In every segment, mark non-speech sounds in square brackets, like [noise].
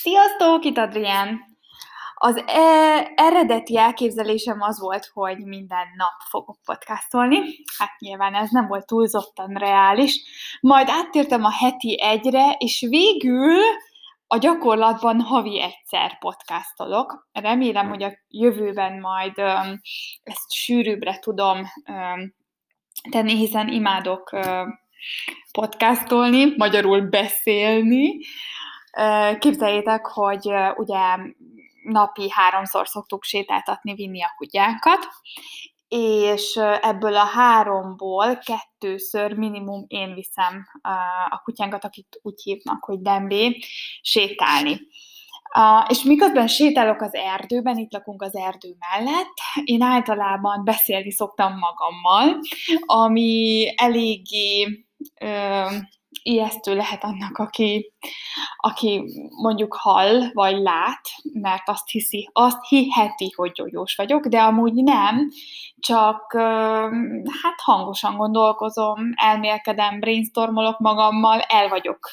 Sziasztok, itt Adrián! Az e- eredeti elképzelésem az volt, hogy minden nap fogok podcastolni. Hát nyilván ez nem volt túlzottan reális. Majd áttértem a heti egyre, és végül a gyakorlatban havi egyszer podcastolok. Remélem, hogy a jövőben majd um, ezt sűrűbbre tudom um, tenni, hiszen imádok um, podcastolni, magyarul beszélni. Képzeljétek, hogy ugye napi háromszor szoktuk sétáltatni, vinni a kutyánkat, és ebből a háromból kettőször minimum én viszem a kutyánkat, akit úgy hívnak, hogy Dembé, sétálni. Uh, és miközben sétálok az erdőben, itt lakunk az erdő mellett, én általában beszélni szoktam magammal, ami eléggé uh, ijesztő lehet annak, aki, aki mondjuk hall, vagy lát, mert azt hiszi, azt hiheti, hogy gyógyós vagyok, de amúgy nem, csak hát hangosan gondolkozom, elmélkedem, brainstormolok magammal, el vagyok.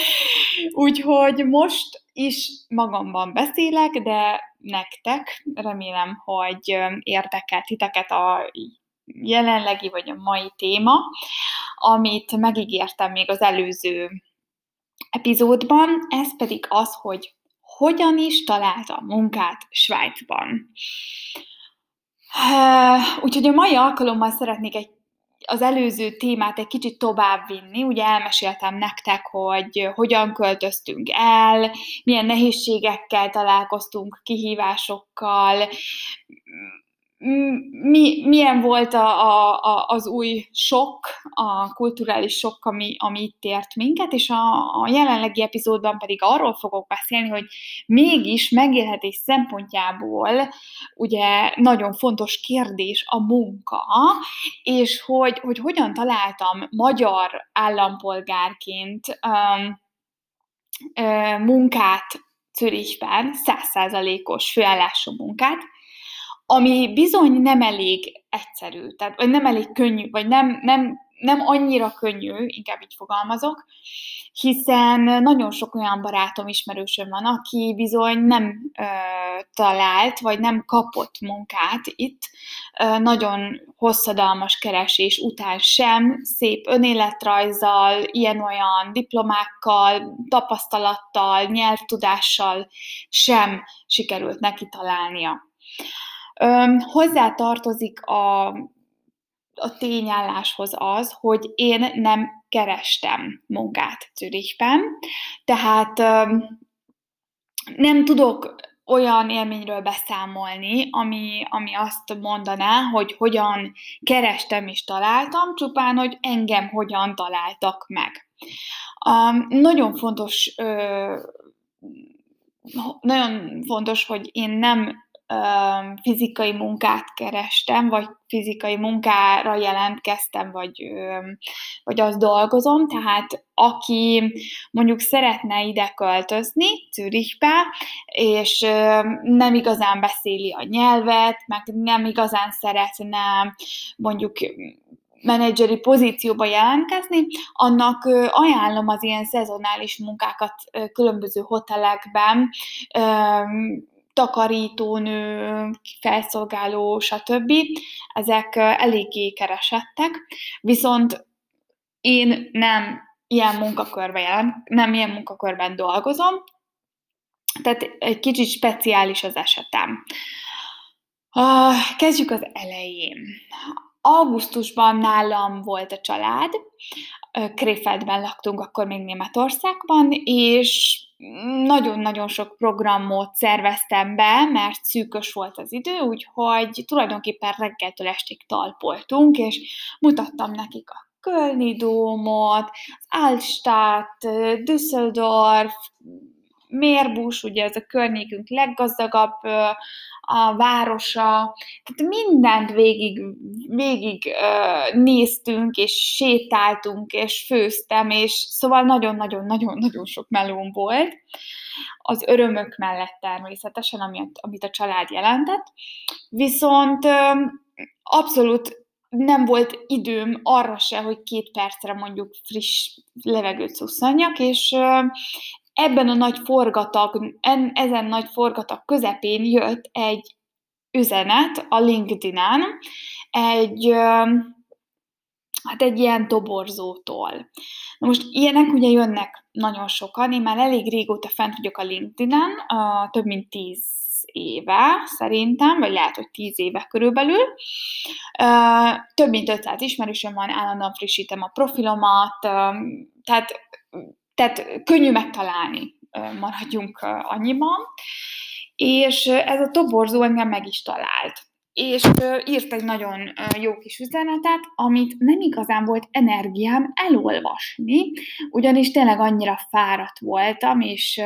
[laughs] Úgyhogy most is magamban beszélek, de nektek remélem, hogy érdekel titeket a jelenlegi vagy a mai téma, amit megígértem még az előző epizódban, ez pedig az, hogy hogyan is találta munkát Svájcban. Úgyhogy a mai alkalommal szeretnék egy az előző témát egy kicsit tovább vinni. Ugye elmeséltem nektek, hogy hogyan költöztünk el, milyen nehézségekkel találkoztunk, kihívásokkal, mi, milyen volt a, a, a, az új sok, a kulturális sok, ami, ami itt ért minket, és a, a jelenlegi epizódban pedig arról fogok beszélni, hogy mégis megélhetés szempontjából ugye nagyon fontos kérdés a munka, és hogy, hogy hogyan találtam magyar állampolgárként um, munkát Zürichben, százszázalékos főállású munkát, ami bizony nem elég egyszerű, tehát vagy nem elég könnyű, vagy nem, nem, nem annyira könnyű, inkább így fogalmazok, hiszen nagyon sok olyan barátom, ismerősöm van, aki bizony nem ö, talált, vagy nem kapott munkát itt, ö, nagyon hosszadalmas keresés után sem, szép önéletrajzzal, ilyen-olyan diplomákkal, tapasztalattal, nyelvtudással sem sikerült neki találnia. Hozzá tartozik a, a tényálláshoz az, hogy én nem kerestem munkát Zürichben, tehát nem tudok olyan élményről beszámolni, ami, ami azt mondaná, hogy hogyan kerestem és találtam, csupán, hogy engem hogyan találtak meg. Um, nagyon fontos, ö, nagyon fontos, hogy én nem fizikai munkát kerestem, vagy fizikai munkára jelentkeztem, vagy, vagy azt dolgozom, tehát aki mondjuk szeretne ide költözni, Zürichbe, és nem igazán beszéli a nyelvet, meg nem igazán szeretne mondjuk menedzseri pozícióba jelentkezni, annak ajánlom az ilyen szezonális munkákat különböző hotelekben, takarítónő, felszolgáló, stb. Ezek eléggé keresettek, viszont én nem ilyen munkakörben nem ilyen munkakörben dolgozom, tehát egy kicsit speciális az esetem. Kezdjük az elején. Augusztusban nálam volt a család, Krefeldben laktunk, akkor még Németországban, és nagyon-nagyon sok programot szerveztem be, mert szűkös volt az idő, úgyhogy tulajdonképpen reggeltől estig talpoltunk, és mutattam nekik a Kölni Dómot, az Altstadt, Düsseldorf, Mérbus, ugye ez a környékünk leggazdagabb a városa, tehát mindent végig, végig néztünk, és sétáltunk, és főztem, és szóval nagyon-nagyon-nagyon-nagyon sok melóm volt. Az örömök mellett természetesen, amit, amit a család jelentett. Viszont abszolút nem volt időm arra se, hogy két percre mondjuk friss levegőt szusszanjak, és ebben a nagy forgatag, en, ezen nagy forgatag közepén jött egy üzenet a LinkedIn-en, egy, hát egy ilyen toborzótól. Na most ilyenek ugye jönnek nagyon sokan, én már elég régóta fent vagyok a LinkedIn-en, több mint tíz éve, szerintem, vagy lehet, hogy tíz éve körülbelül. Több mint 500 ismerősöm van, állandóan frissítem a profilomat, tehát, tehát könnyű megtalálni, maradjunk annyiban. És ez a toborzó engem meg is talált és írt egy nagyon jó kis üzenetet, amit nem igazán volt energiám elolvasni, ugyanis tényleg annyira fáradt voltam, és,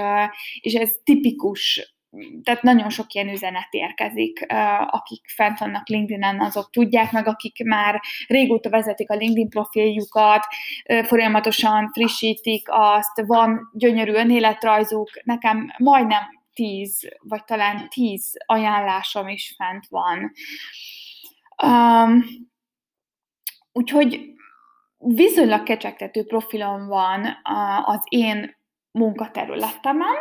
és ez tipikus tehát nagyon sok ilyen üzenet érkezik, akik fent vannak LinkedIn-en, azok tudják meg, akik már régóta vezetik a LinkedIn profiljukat, folyamatosan frissítik azt, van gyönyörű önéletrajzuk, nekem majdnem tíz, vagy talán tíz ajánlásom is fent van. Um, úgyhogy viszonylag kecsegtető profilom van az én munkaterületemen,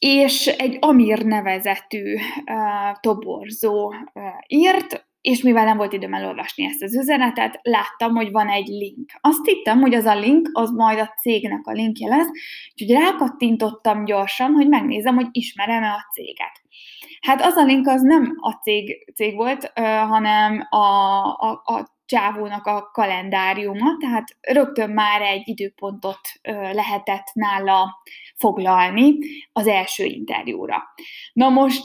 és egy Amir nevezetű uh, toborzó uh, írt, és mivel nem volt időm elolvasni ezt az üzenetet, láttam, hogy van egy link. Azt hittem, hogy az a link, az majd a cégnek a linkje lesz, úgyhogy rákattintottam gyorsan, hogy megnézem, hogy ismerem-e a céget. Hát az a link az nem a cég, cég volt, uh, hanem a, a, a csávónak a kalendáriuma, tehát rögtön már egy időpontot lehetett nála foglalni az első interjúra. Na most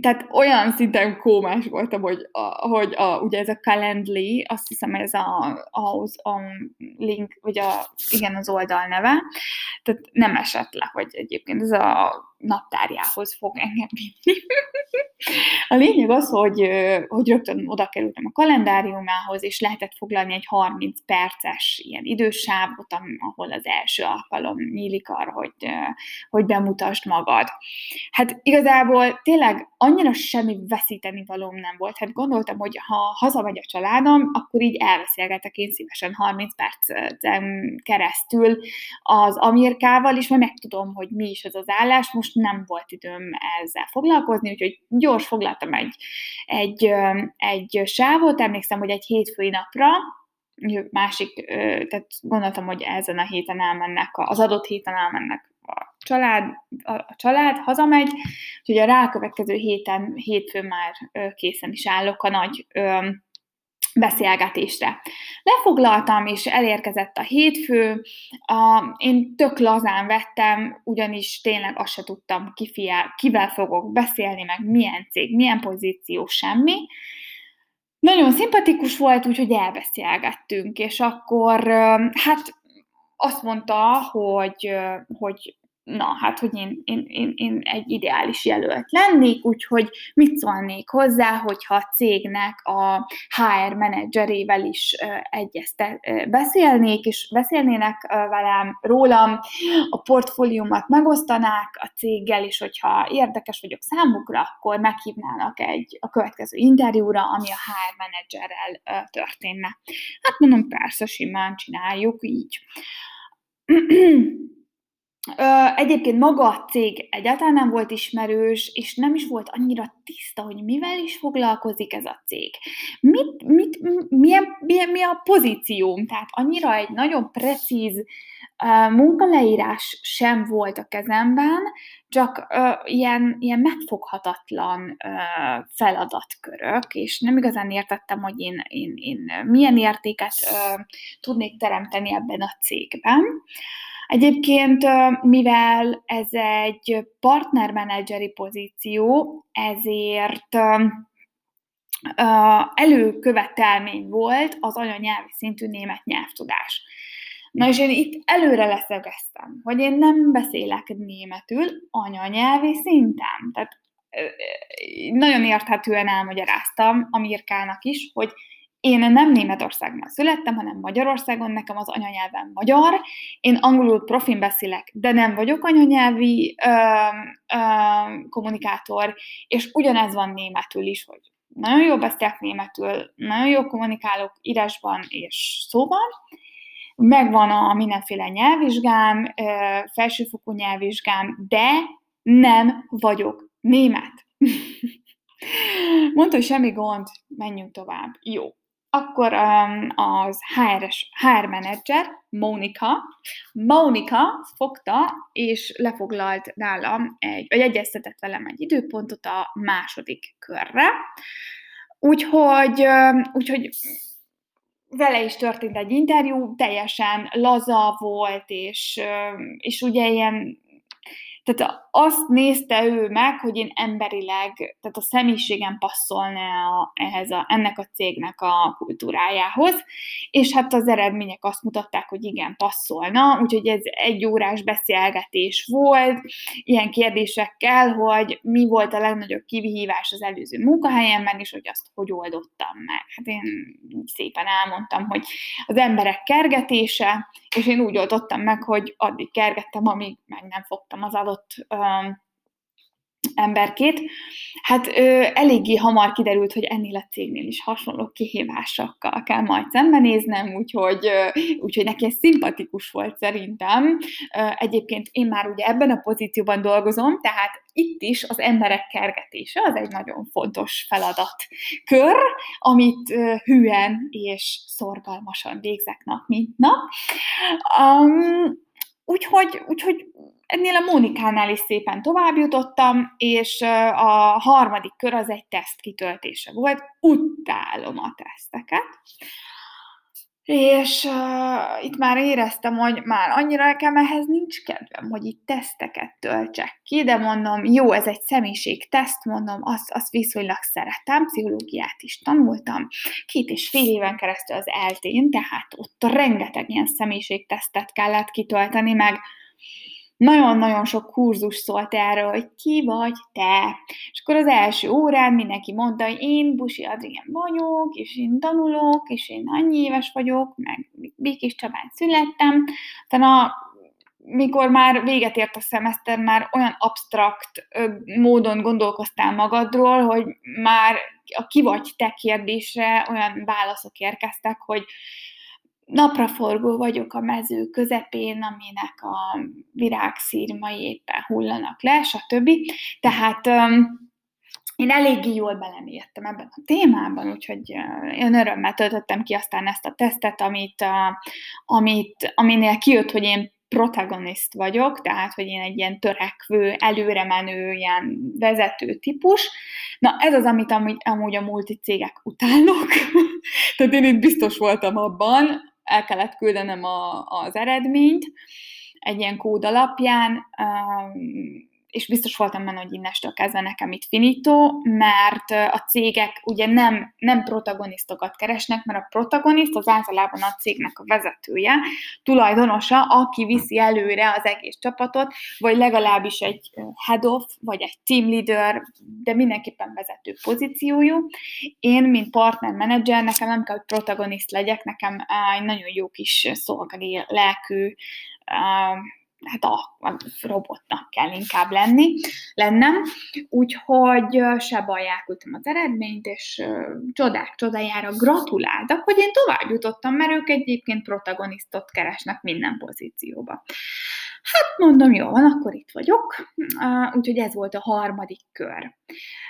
tehát olyan szinten kómás voltam, hogy, a, hogy a, ugye ez a Calendly, azt hiszem ez a, a, a link, vagy a, igen, az oldal neve, tehát nem esett le, hogy egyébként ez a naptárjához fog engem vinni. a lényeg az, hogy, hogy rögtön oda kerültem a kalendáriumához, és lehetett foglalni egy 30 perces ilyen idősávot, ahol az első alkalom nyílik arra, hogy, hogy bemutasd magad. Hát igazából tényleg annyira semmi veszíteni valóm nem volt. Hát gondoltam, hogy ha hazamegy a családom, akkor így elbeszélgetek én szívesen 30 percen keresztül az Amirkával, és majd megtudom, hogy mi is az az állás. Most nem volt időm ezzel foglalkozni, úgyhogy gyors foglaltam egy, egy, egy sávot, emlékszem, hogy egy hétfői napra, másik, tehát gondoltam, hogy ezen a héten elmennek, az adott héten elmennek a család, a család hazamegy, úgyhogy a rákövetkező héten, hétfőn már készen is állok a nagy beszélgetésre. Lefoglaltam, és elérkezett a hétfő. Én tök lazán vettem, ugyanis tényleg azt se tudtam, kifiel, kivel fogok beszélni, meg milyen cég, milyen pozíció, semmi. Nagyon szimpatikus volt, úgyhogy elbeszélgettünk, és akkor hát azt mondta, hogy, hogy na, hát, hogy én, én, én, én egy ideális jelölt lennék, úgyhogy mit szólnék hozzá, hogyha a cégnek a HR menedzserével is egyezte, beszélnék, és beszélnének velem rólam, a portfóliumat megosztanák a céggel, és hogyha érdekes vagyok számukra, akkor meghívnának egy a következő interjúra, ami a HR menedzserrel történne. Hát mondom, persze, simán csináljuk így. [clears throat] Egyébként maga a cég egyáltalán nem volt ismerős, és nem is volt annyira tiszta, hogy mivel is foglalkozik ez a cég. Mit, mit, milyen, milyen, mi a pozícióm? Tehát annyira egy nagyon precíz uh, munkaleírás sem volt a kezemben, csak uh, ilyen, ilyen megfoghatatlan uh, feladatkörök, és nem igazán értettem, hogy én, én, én milyen értéket uh, tudnék teremteni ebben a cégben. Uh, Egyébként, mivel ez egy partnermenedzseri pozíció, ezért előkövetelmény volt az anyanyelvi szintű német nyelvtudás. Na és én itt előre leszögeztem, hogy én nem beszélek németül anyanyelvi szinten. Tehát nagyon érthetően elmagyaráztam Amirkának is, hogy én nem Németországban születtem, hanem Magyarországon, nekem az anyanyelvem magyar, én angolul profin beszélek, de nem vagyok anyanyelvi ö, ö, kommunikátor, és ugyanez van németül is, hogy nagyon jól beszélek németül, nagyon jól kommunikálok írásban és szóban, megvan a mindenféle nyelvvizsgám, felsőfokú nyelvvizsgám, de nem vagyok német. [laughs] Mondta, hogy semmi gond, menjünk tovább. Jó. Akkor um, az HR-es, HR menedzser, Mónika, Mónika fogta és lefoglalt nálam, egy, vagy egyeztetett velem egy időpontot a második körre. Úgyhogy, úgyhogy vele is történt egy interjú, teljesen laza volt, és, és ugye ilyen tehát azt nézte ő meg, hogy én emberileg, tehát a személyiségem passzolna ehhez a, ennek a cégnek a kultúrájához, és hát az eredmények azt mutatták, hogy igen, passzolna, úgyhogy ez egy órás beszélgetés volt, ilyen kérdésekkel, hogy mi volt a legnagyobb kivihívás az előző munkahelyemben, és hogy azt hogy oldottam meg. Hát én szépen elmondtam, hogy az emberek kergetése, és én úgy oldottam meg, hogy addig kergettem, amíg meg nem fogtam az adott um, emberkét. Hát ö, eléggé hamar kiderült, hogy ennél a cégnél is hasonló kihívásokkal kell majd szembenéznem, úgyhogy, ö, úgyhogy neki ez szimpatikus volt szerintem. Ö, egyébként én már ugye ebben a pozícióban dolgozom, tehát itt is az emberek kergetése az egy nagyon fontos feladatkör, amit ö, hűen és szorgalmasan végzek nap, mint nap. Um, úgyhogy, úgyhogy Ennél a Mónikánál is szépen tovább jutottam, és a harmadik kör az egy teszt kitöltése volt. Utálom a teszteket. És uh, itt már éreztem, hogy már annyira nekem ehhez nincs kedvem, hogy itt teszteket töltsek ki, de mondom, jó, ez egy személyiségteszt, mondom, azt, azt viszonylag szeretem, pszichológiát is tanultam, két és fél éven keresztül az eltén, tehát ott rengeteg ilyen személyiségtesztet kellett kitölteni, meg nagyon-nagyon sok kurzus szólt erről, hogy ki vagy te. És akkor az első órán mindenki mondta, hogy én Busi Adrien vagyok, és én tanulok, és én annyi éves vagyok, meg Békés Csabán születtem. a mikor már véget ért a szemeszter, már olyan absztrakt módon gondolkoztál magadról, hogy már a ki vagy te kérdésre olyan válaszok érkeztek, hogy napraforgó vagyok a mező közepén, aminek a virágszírmai éppen hullanak le, stb. Tehát én eléggé jól belemélyedtem ebben a témában, úgyhogy én örömmel töltöttem ki aztán ezt a tesztet, amit, amit, aminél kijött, hogy én protagonist vagyok, tehát, hogy én egy ilyen törekvő, előre menő, ilyen vezető típus. Na, ez az, amit amúgy, amúgy a multicégek utálnak. [laughs] tehát én itt biztos voltam abban, el kellett küldenem a, az eredményt egy ilyen kód alapján, és biztos voltam benne, hogy innestől kezdve nekem itt finito, mert a cégek ugye nem, nem protagonisztokat keresnek, mert a protagonist az általában a cégnek a vezetője, tulajdonosa, aki viszi előre az egész csapatot, vagy legalábbis egy head of, vagy egy team leader, de mindenképpen vezető pozíciójú. Én, mint partner manager, nekem nem kell, hogy protagonist legyek, nekem egy nagyon jó kis szolgai lelkű hát a, a robotnak kell inkább lenni, lennem, úgyhogy se baj, elküldtem az eredményt, és csodák csodájára gratuláltak, hogy én tovább jutottam, mert ők egyébként protagonisztot keresnek minden pozícióba. Hát mondom, jó van, akkor itt vagyok, úgyhogy ez volt a harmadik kör.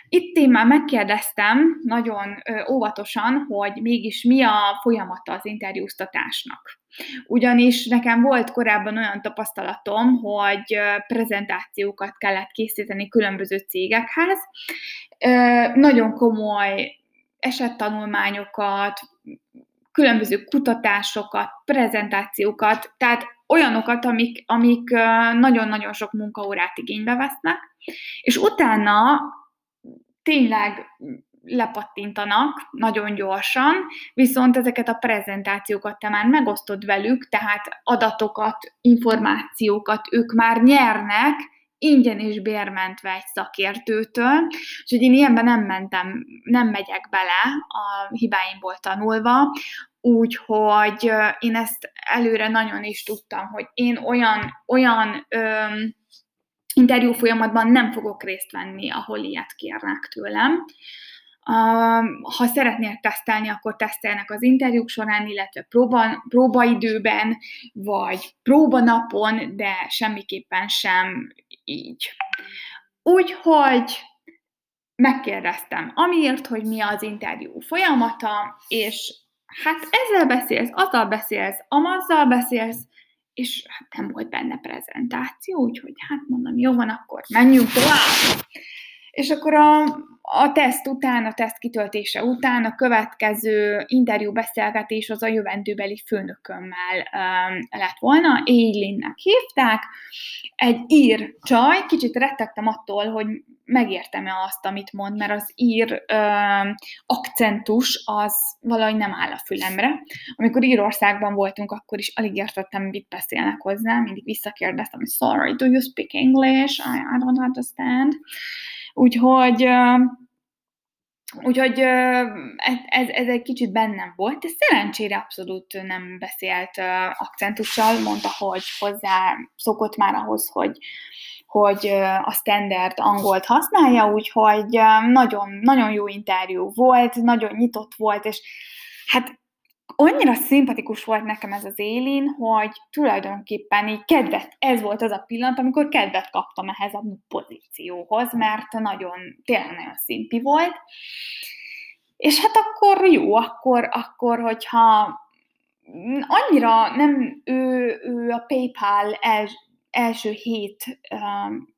Itt én már megkérdeztem nagyon óvatosan, hogy mégis mi a folyamata az interjúztatásnak. Ugyanis nekem volt korábban olyan tapasztalatom, hogy prezentációkat kellett készíteni különböző cégekhez, nagyon komoly esettanulmányokat, különböző kutatásokat, prezentációkat, tehát olyanokat, amik, amik nagyon-nagyon sok munkaórát igénybe vesznek, és utána tényleg lepattintanak nagyon gyorsan, viszont ezeket a prezentációkat te már megosztod velük, tehát adatokat, információkat ők már nyernek, ingyen és bérmentve egy szakértőtől, úgyhogy én ilyenben nem mentem, nem megyek bele a hibáimból tanulva, úgyhogy én ezt előre nagyon is tudtam, hogy én olyan, olyan öm, interjú folyamatban nem fogok részt venni, ahol ilyet kérnek tőlem ha szeretnél tesztelni, akkor tesztelnek az interjúk során, illetve próba, próbaidőben, vagy próbanapon, de semmiképpen sem így. Úgyhogy megkérdeztem, amiért, hogy mi az interjú folyamata, és hát ezzel beszélsz, azzal beszélsz, amazzal beszélsz, és hát nem volt benne prezentáció, úgyhogy hát mondom, jó van, akkor menjünk tovább. És akkor a, a teszt után, a teszt kitöltése után a következő interjú beszélgetés az a jövendőbeli főnökömmel um, lett volna, Élinnek hívták. Egy ír csaj, kicsit rettegtem attól, hogy megértem-e azt, amit mond, mert az ír um, akcentus az valahogy nem áll a fülemre. Amikor Írországban voltunk, akkor is alig értettem, mit beszélnek hozzá, mindig visszakérdeztem, sorry, do you speak English? I, I don't understand. Úgyhogy Úgyhogy ez, ez egy kicsit bennem volt, de szerencsére abszolút nem beszélt akcentussal, mondta, hogy hozzá szokott már ahhoz, hogy, hogy a standard angolt használja, úgyhogy nagyon, nagyon jó interjú volt, nagyon nyitott volt, és hát annyira szimpatikus volt nekem ez az Élin, hogy tulajdonképpen így kedvet, ez volt az a pillanat, amikor kedvet kaptam ehhez a pozícióhoz, mert nagyon, tényleg nagyon szimpi volt. És hát akkor jó, akkor, akkor hogyha annyira nem ő, ő a PayPal els, első hét um,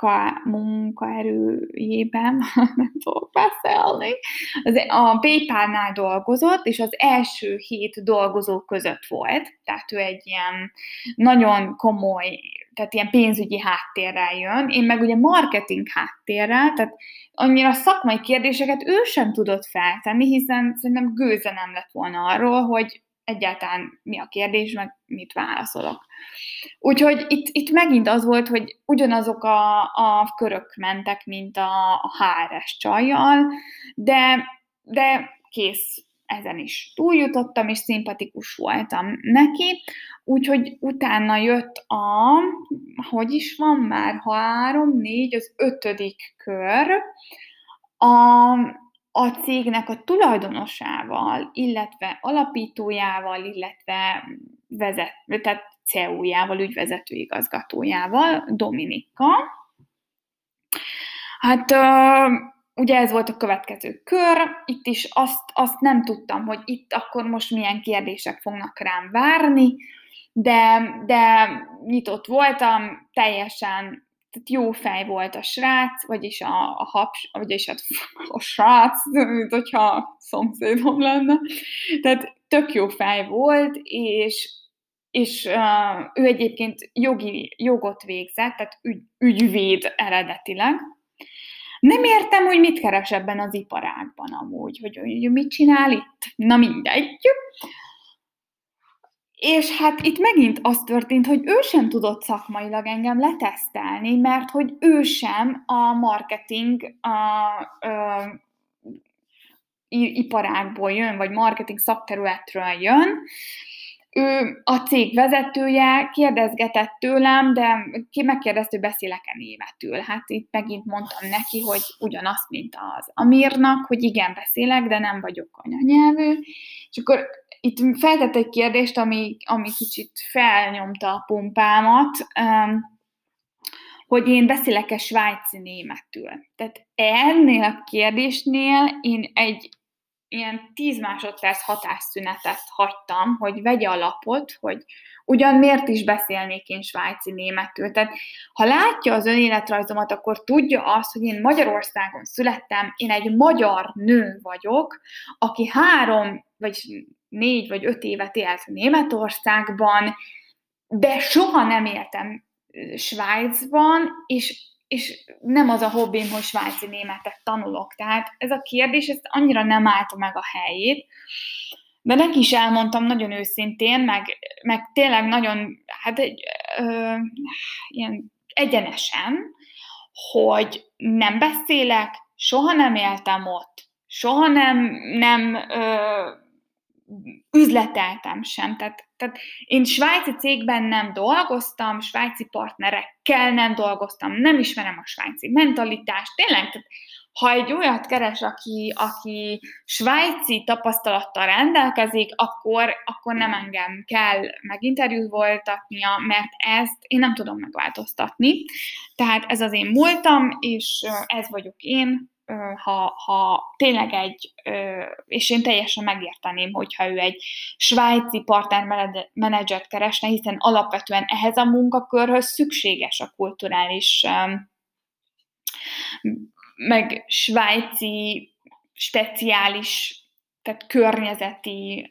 munka, munkaerőjében, [laughs] nem tudok beszélni, az, a PayPal-nál dolgozott, és az első hét dolgozó között volt, tehát ő egy ilyen nagyon komoly, tehát ilyen pénzügyi háttérrel jön, én meg ugye marketing háttérrel, tehát annyira szakmai kérdéseket ő sem tudott feltenni, hiszen szerintem gőze nem lett volna arról, hogy egyáltalán mi a kérdés, meg mit válaszolok. Úgyhogy itt, itt megint az volt, hogy ugyanazok a, a körök mentek, mint a, a HRS csajjal, de, de kész, ezen is túljutottam, és szimpatikus voltam neki, úgyhogy utána jött a, hogy is van már, három, négy, az ötödik kör, a, a cégnek a tulajdonosával, illetve alapítójával, illetve vezet, tehát CEO-jával, ügyvezető igazgatójával, Dominika. Hát ugye ez volt a következő kör, itt is azt, azt nem tudtam, hogy itt akkor most milyen kérdések fognak rám várni, de, de nyitott voltam, teljesen tehát jó fej volt a srác, vagyis a, a haps, vagyis hát [laughs] a srác, mint hogyha szomszédom lenne. Tehát tök jó fej volt, és, és uh, ő egyébként jogi, jogot végzett, tehát ügy, ügyvéd eredetileg. Nem értem, hogy mit keres ebben az iparágban amúgy, hogy, hogy mit csinál itt. Na mindegy. És hát itt megint az történt, hogy ő sem tudott szakmailag engem letesztelni, mert hogy ő sem a marketing a, a, iparágból jön, vagy marketing szakterületről jön. Ő a cég vezetője, kérdezgetett tőlem, de megkérdezte, hogy beszélek-e németül. Hát itt megint mondtam neki, hogy ugyanaz, mint az Amirnak, hogy igen, beszélek, de nem vagyok anyanyelvű. És akkor itt feltett egy kérdést, ami, ami kicsit felnyomta a pumpámat, um, hogy én beszélek-e svájci németül. Tehát ennél a kérdésnél én egy ilyen 10 másodperc hatásszünetet hagytam, hogy vegye a lapot, hogy ugyan miért is beszélnék én svájci németül. Tehát ha látja az önéletrajzomat, akkor tudja azt, hogy én Magyarországon születtem, én egy magyar nő vagyok, aki három vagy négy vagy öt évet élt Németországban, de soha nem éltem Svájcban, és, és nem az a hobbim, hogy svájci németet tanulok. Tehát ez a kérdés, ez annyira nem állta meg a helyét. De neki is elmondtam nagyon őszintén, meg, meg tényleg nagyon, hát egy, ö, ilyen egyenesen, hogy nem beszélek, soha nem éltem ott, soha nem, nem ö, üzleteltem sem. Tehát, tehát én svájci cégben nem dolgoztam, svájci partnerekkel nem dolgoztam, nem ismerem a svájci mentalitást, tényleg, tehát ha egy olyat keres, aki, aki svájci tapasztalattal rendelkezik, akkor, akkor nem engem kell meginterjút voltatnia, mert ezt én nem tudom megváltoztatni. Tehát ez az én múltam, és ez vagyok én, ha, ha tényleg egy, és én teljesen megérteném, hogyha ő egy svájci partnermenedzsert keresne, hiszen alapvetően ehhez a munkakörhöz szükséges a kulturális meg svájci speciális, tehát környezeti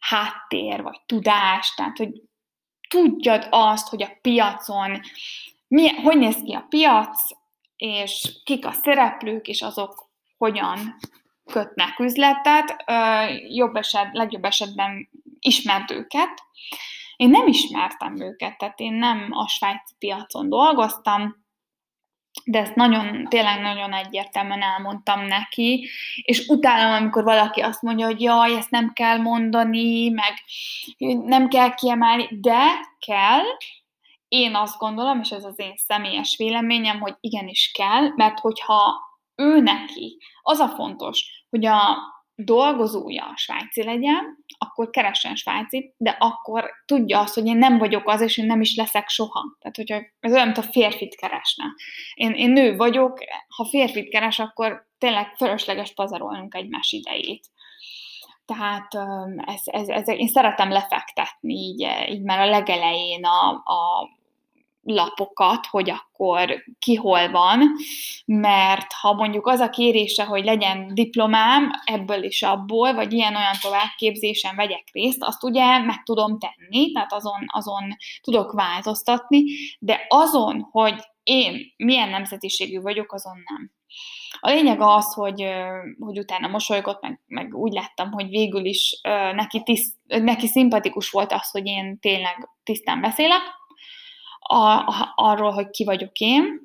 háttér, vagy tudás, tehát hogy tudjad azt, hogy a piacon milyen, hogy néz ki a piac, és kik a szereplők, és azok hogyan kötnek üzletet, jobb eset, legjobb esetben ismert őket. Én nem ismertem őket, tehát én nem a svájci piacon dolgoztam, de ezt nagyon, tényleg nagyon egyértelműen elmondtam neki, és utálom, amikor valaki azt mondja, hogy jaj, ezt nem kell mondani, meg nem kell kiemelni, de kell, én azt gondolom, és ez az én személyes véleményem, hogy igenis kell, mert hogyha ő neki az a fontos, hogy a dolgozója a svájci legyen, akkor keressen svájcit, de akkor tudja azt, hogy én nem vagyok az, és én nem is leszek soha. Tehát, hogyha ez olyan, mint a férfit keresne. Én, én nő vagyok, ha férfit keres, akkor tényleg fölösleges pazarolnunk egymás idejét. Tehát ez, ez, ez, én szeretem lefektetni így, így már a legelején a, a lapokat, hogy akkor ki hol van, mert ha mondjuk az a kérése, hogy legyen diplomám ebből is abból, vagy ilyen-olyan továbbképzésen vegyek részt, azt ugye meg tudom tenni, tehát azon, azon tudok változtatni, de azon, hogy én milyen nemzetiségű vagyok, azon nem. A lényeg az, hogy, hogy utána mosolygott, meg, meg úgy láttam, hogy végül is neki, tiszt, neki szimpatikus volt az, hogy én tényleg tisztán beszélek, a, arról, hogy ki vagyok én.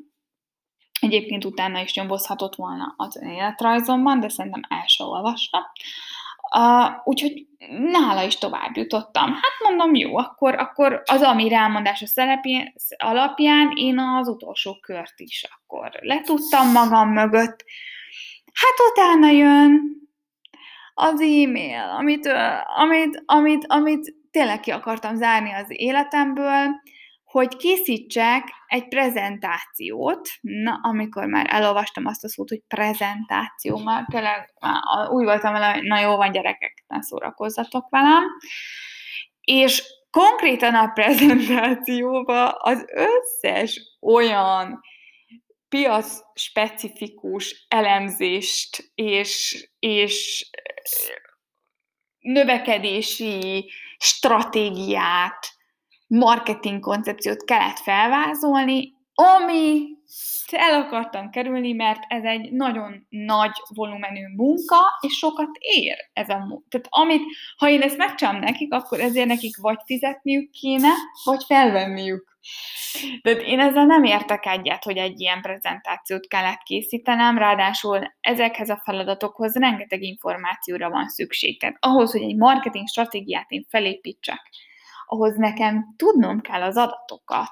Egyébként utána is nyomozhatott volna az életrajzomban, de szerintem el sem olvasta. Uh, úgyhogy nála is tovább jutottam. Hát mondom, jó, akkor, akkor az, ami rámondása szerepén, alapján én az utolsó kört is akkor letudtam magam mögött. Hát utána jön az e-mail, amit, amit, amit, amit tényleg ki akartam zárni az életemből, hogy készítsek egy prezentációt, na, amikor már elolvastam azt a szót, hogy prezentáció, már tényleg már úgy voltam vele, hogy na jó van gyerekek, ne szórakozzatok velem, és konkrétan a prezentációba az összes olyan piac specifikus elemzést és, és növekedési stratégiát, marketing koncepciót kellett felvázolni, ami el akartam kerülni, mert ez egy nagyon nagy volumenű munka, és sokat ér ez a munka. Tehát amit, ha én ezt megcsinálom nekik, akkor ezért nekik vagy fizetniük kéne, vagy felvenniük. Tehát én ezzel nem értek egyet, hogy egy ilyen prezentációt kellett készítenem, ráadásul ezekhez a feladatokhoz rengeteg információra van szükség. Tehát ahhoz, hogy egy marketing stratégiát én felépítsek, ahhoz nekem tudnom kell az adatokat.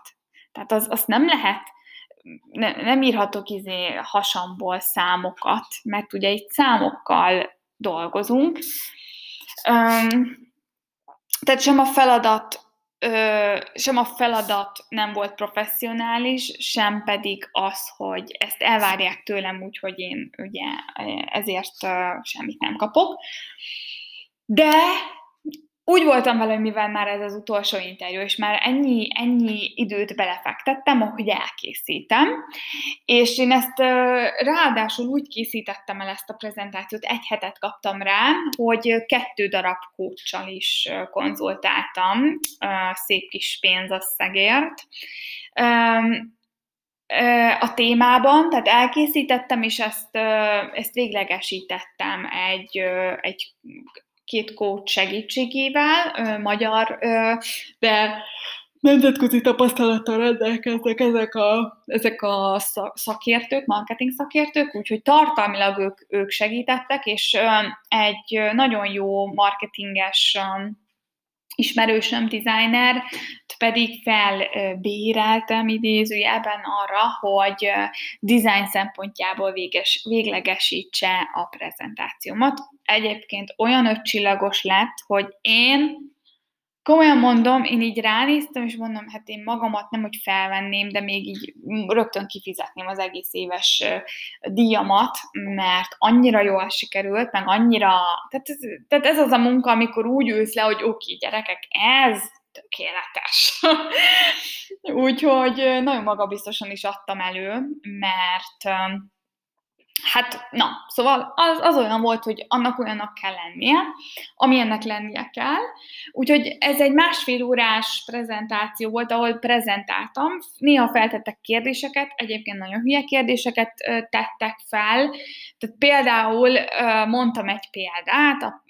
Tehát az, azt nem lehet, ne, nem írhatok izé hasamból számokat, mert ugye itt számokkal dolgozunk. Üm, tehát sem a feladat sem a feladat nem volt professzionális, sem pedig az, hogy ezt elvárják tőlem úgy, hogy én ugye ezért semmit nem kapok. De úgy voltam vele, hogy mivel már ez az utolsó interjú, és már ennyi, ennyi időt belefektettem, hogy elkészítem, és én ezt ráadásul úgy készítettem el ezt a prezentációt, egy hetet kaptam rá, hogy kettő darab kócsal is konzultáltam, szép kis pénzasszegért, a témában, tehát elkészítettem, és ezt, ezt véglegesítettem egy, egy két coach segítségével, magyar, de nemzetközi tapasztalattal rendelkeznek ezek a, ezek a szakértők, marketing szakértők, úgyhogy tartalmilag ők, ők segítettek, és egy nagyon jó marketinges ismerősöm, designer, pedig felbéreltem idézőjelben arra, hogy design szempontjából véges, véglegesítse a prezentációmat. Egyébként olyan ötcsillagos lett, hogy én komolyan mondom, én így ránéztem, és mondom, hát én magamat nem, hogy felvenném, de még így rögtön kifizetném az egész éves díjamat, mert annyira jól sikerült, meg annyira, tehát ez, tehát ez az a munka, amikor úgy ülsz le, hogy oké, gyerekek, ez tökéletes. [laughs] Úgyhogy nagyon magabiztosan is adtam elő, mert Hát, na, szóval az, az olyan volt, hogy annak olyannak kell lennie, amilyennek lennie kell. Úgyhogy ez egy másfél órás prezentáció volt, ahol prezentáltam. Néha feltettek kérdéseket, egyébként nagyon hülye kérdéseket tettek fel. Tehát például mondtam egy példát, a,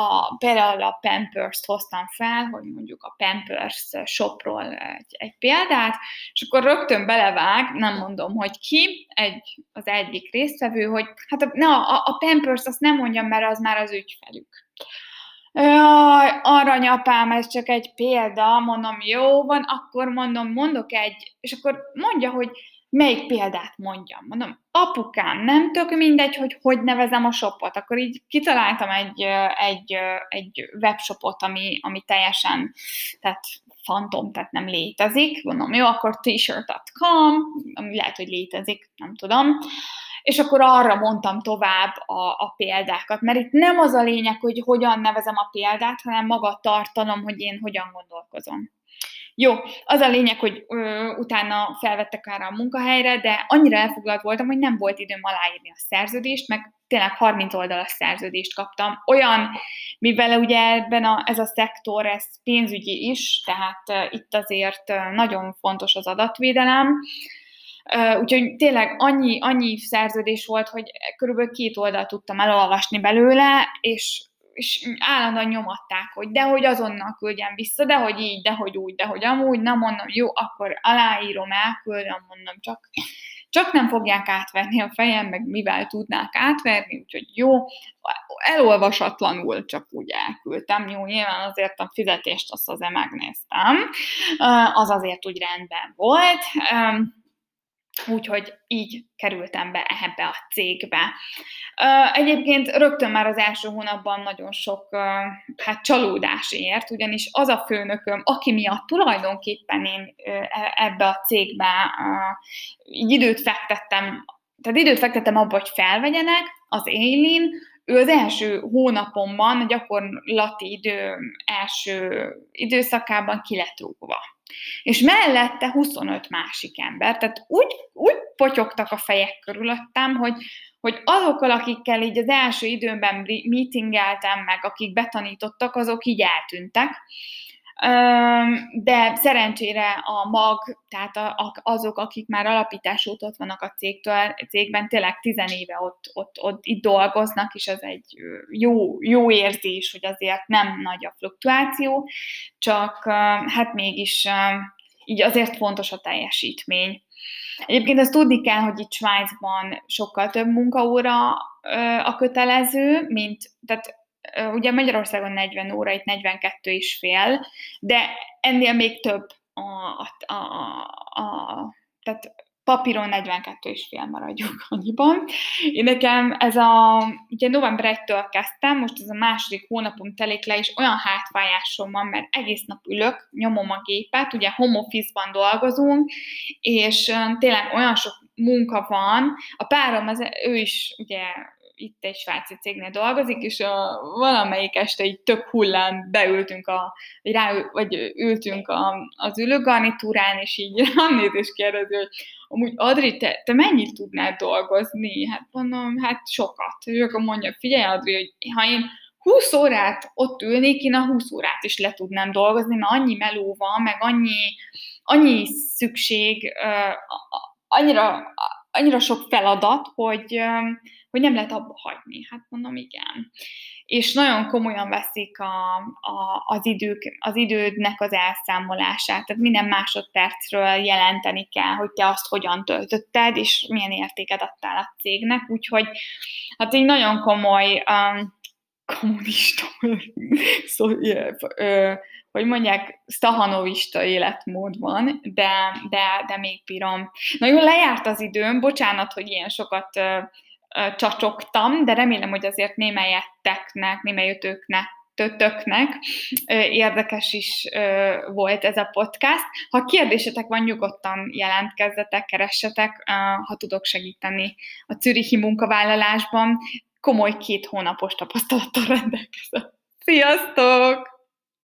a, például a Pampers-t hoztam fel, hogy mondjuk a Pampers shopról egy, egy példát, és akkor rögtön belevág, nem mondom, hogy ki, egy, az egyik részt résztvevő, hogy hát a, na, a, a Pampers azt nem mondjam, mert az már az ügyfelük. Jaj, aranyapám, ez csak egy példa, mondom, jó van, akkor mondom, mondok egy, és akkor mondja, hogy melyik példát mondjam. Mondom, apukám, nem tök mindegy, hogy hogy nevezem a shopot. Akkor így kitaláltam egy, egy, egy webshopot, ami, ami teljesen, tehát fantom, tehát nem létezik. Mondom, jó, akkor t-shirt.com, ami lehet, hogy létezik, nem tudom és akkor arra mondtam tovább a, a példákat, mert itt nem az a lényeg, hogy hogyan nevezem a példát, hanem maga a tartalom, hogy én hogyan gondolkozom. Jó, az a lényeg, hogy ö, utána felvettek arra a munkahelyre, de annyira elfoglalt voltam, hogy nem volt időm aláírni a szerződést, meg tényleg 30 oldalas szerződést kaptam. Olyan, mivel ugye ebben a, ez a szektor, ez pénzügyi is, tehát uh, itt azért uh, nagyon fontos az adatvédelem, Úgyhogy tényleg annyi, annyi szerződés volt, hogy körülbelül két oldalt tudtam elolvasni belőle, és, és állandóan nyomatták, hogy dehogy azonnal küldjem vissza, dehogy így, dehogy úgy, dehogy amúgy, nem mondom, jó, akkor aláírom, elküldöm, mondom, csak, csak nem fogják átverni a fejem, meg mivel tudnák átverni, úgyhogy jó, elolvasatlanul csak úgy elküldtem, jó, nyilván azért a fizetést azt azért megnéztem, az azért úgy rendben volt, Úgyhogy így kerültem be ebbe a cégbe. Egyébként rögtön már az első hónapban nagyon sok hát, csalódás ért, ugyanis az a főnököm, aki miatt tulajdonképpen én e, ebbe a cégbe így időt fektettem, tehát időt fektettem abba, hogy felvegyenek, az Élin, ő az első hónapomban, gyakorlati idő első időszakában ki rúgva. És mellette 25 másik ember, tehát úgy, úgy potyogtak a fejek körülöttem, hogy, hogy azokkal, akikkel így az első időben meetingeltem meg, akik betanítottak, azok így eltűntek, de szerencsére a mag, tehát azok, akik már alapítás óta ott vannak a cégtől, cégben, tényleg tizen éve ott, ott, ott itt dolgoznak, és ez egy jó, jó érzés, hogy azért nem nagy a fluktuáció, csak hát mégis így azért fontos a teljesítmény. Egyébként azt tudni kell, hogy itt Svájcban sokkal több munkaóra a kötelező, mint, tehát ugye Magyarországon 40 óra, itt 42 és fél, de ennél még több a, a, a, a tehát papíron 42 és fél maradjuk [laughs] annyiban. Én nekem ez a, ugye november 1-től kezdtem, most ez a második hónapom telik le, és olyan hátfájásom van, mert egész nap ülök, nyomom a gépet, ugye home office-ban dolgozunk, és tényleg olyan sok munka van. A párom, az, ő is ugye itt egy svájci cégnél dolgozik, és a, valamelyik este így tök hullán beültünk, a, vagy, rá, vagy ültünk a, az ülőgarnitúrán, és így [laughs] rám és kérdezi, hogy amúgy Adri, te, te mennyit tudnál dolgozni? Hát mondom, hát sokat. És akkor mondja, figyelj Adri, hogy ha én 20 órát ott ülnék, én a 20 órát is le tudnám dolgozni, mert annyi meló van, meg annyi, annyi szükség, annyira, annyira sok feladat, hogy, hogy nem lehet abba hagyni. Hát mondom, igen. És nagyon komolyan veszik a, a, az, idők, az idődnek az elszámolását. Tehát minden másodpercről jelenteni kell, hogy te azt hogyan töltötted, és milyen értéket adtál a cégnek. Úgyhogy hát egy nagyon komoly um, kommunista, [laughs] szó, ö, hogy mondják, stahanovista életmód van, de, de, de még bírom. Nagyon lejárt az időm, bocsánat, hogy ilyen sokat ö, csacsogtam, de remélem, hogy azért némelyetteknek, némelyötöknek tötöknek érdekes is volt ez a podcast. Ha kérdésetek van, nyugodtan jelentkezzetek, keressetek, ha tudok segíteni a Zürichi munkavállalásban. Komoly két hónapos tapasztalattal rendelkezem. Sziasztok!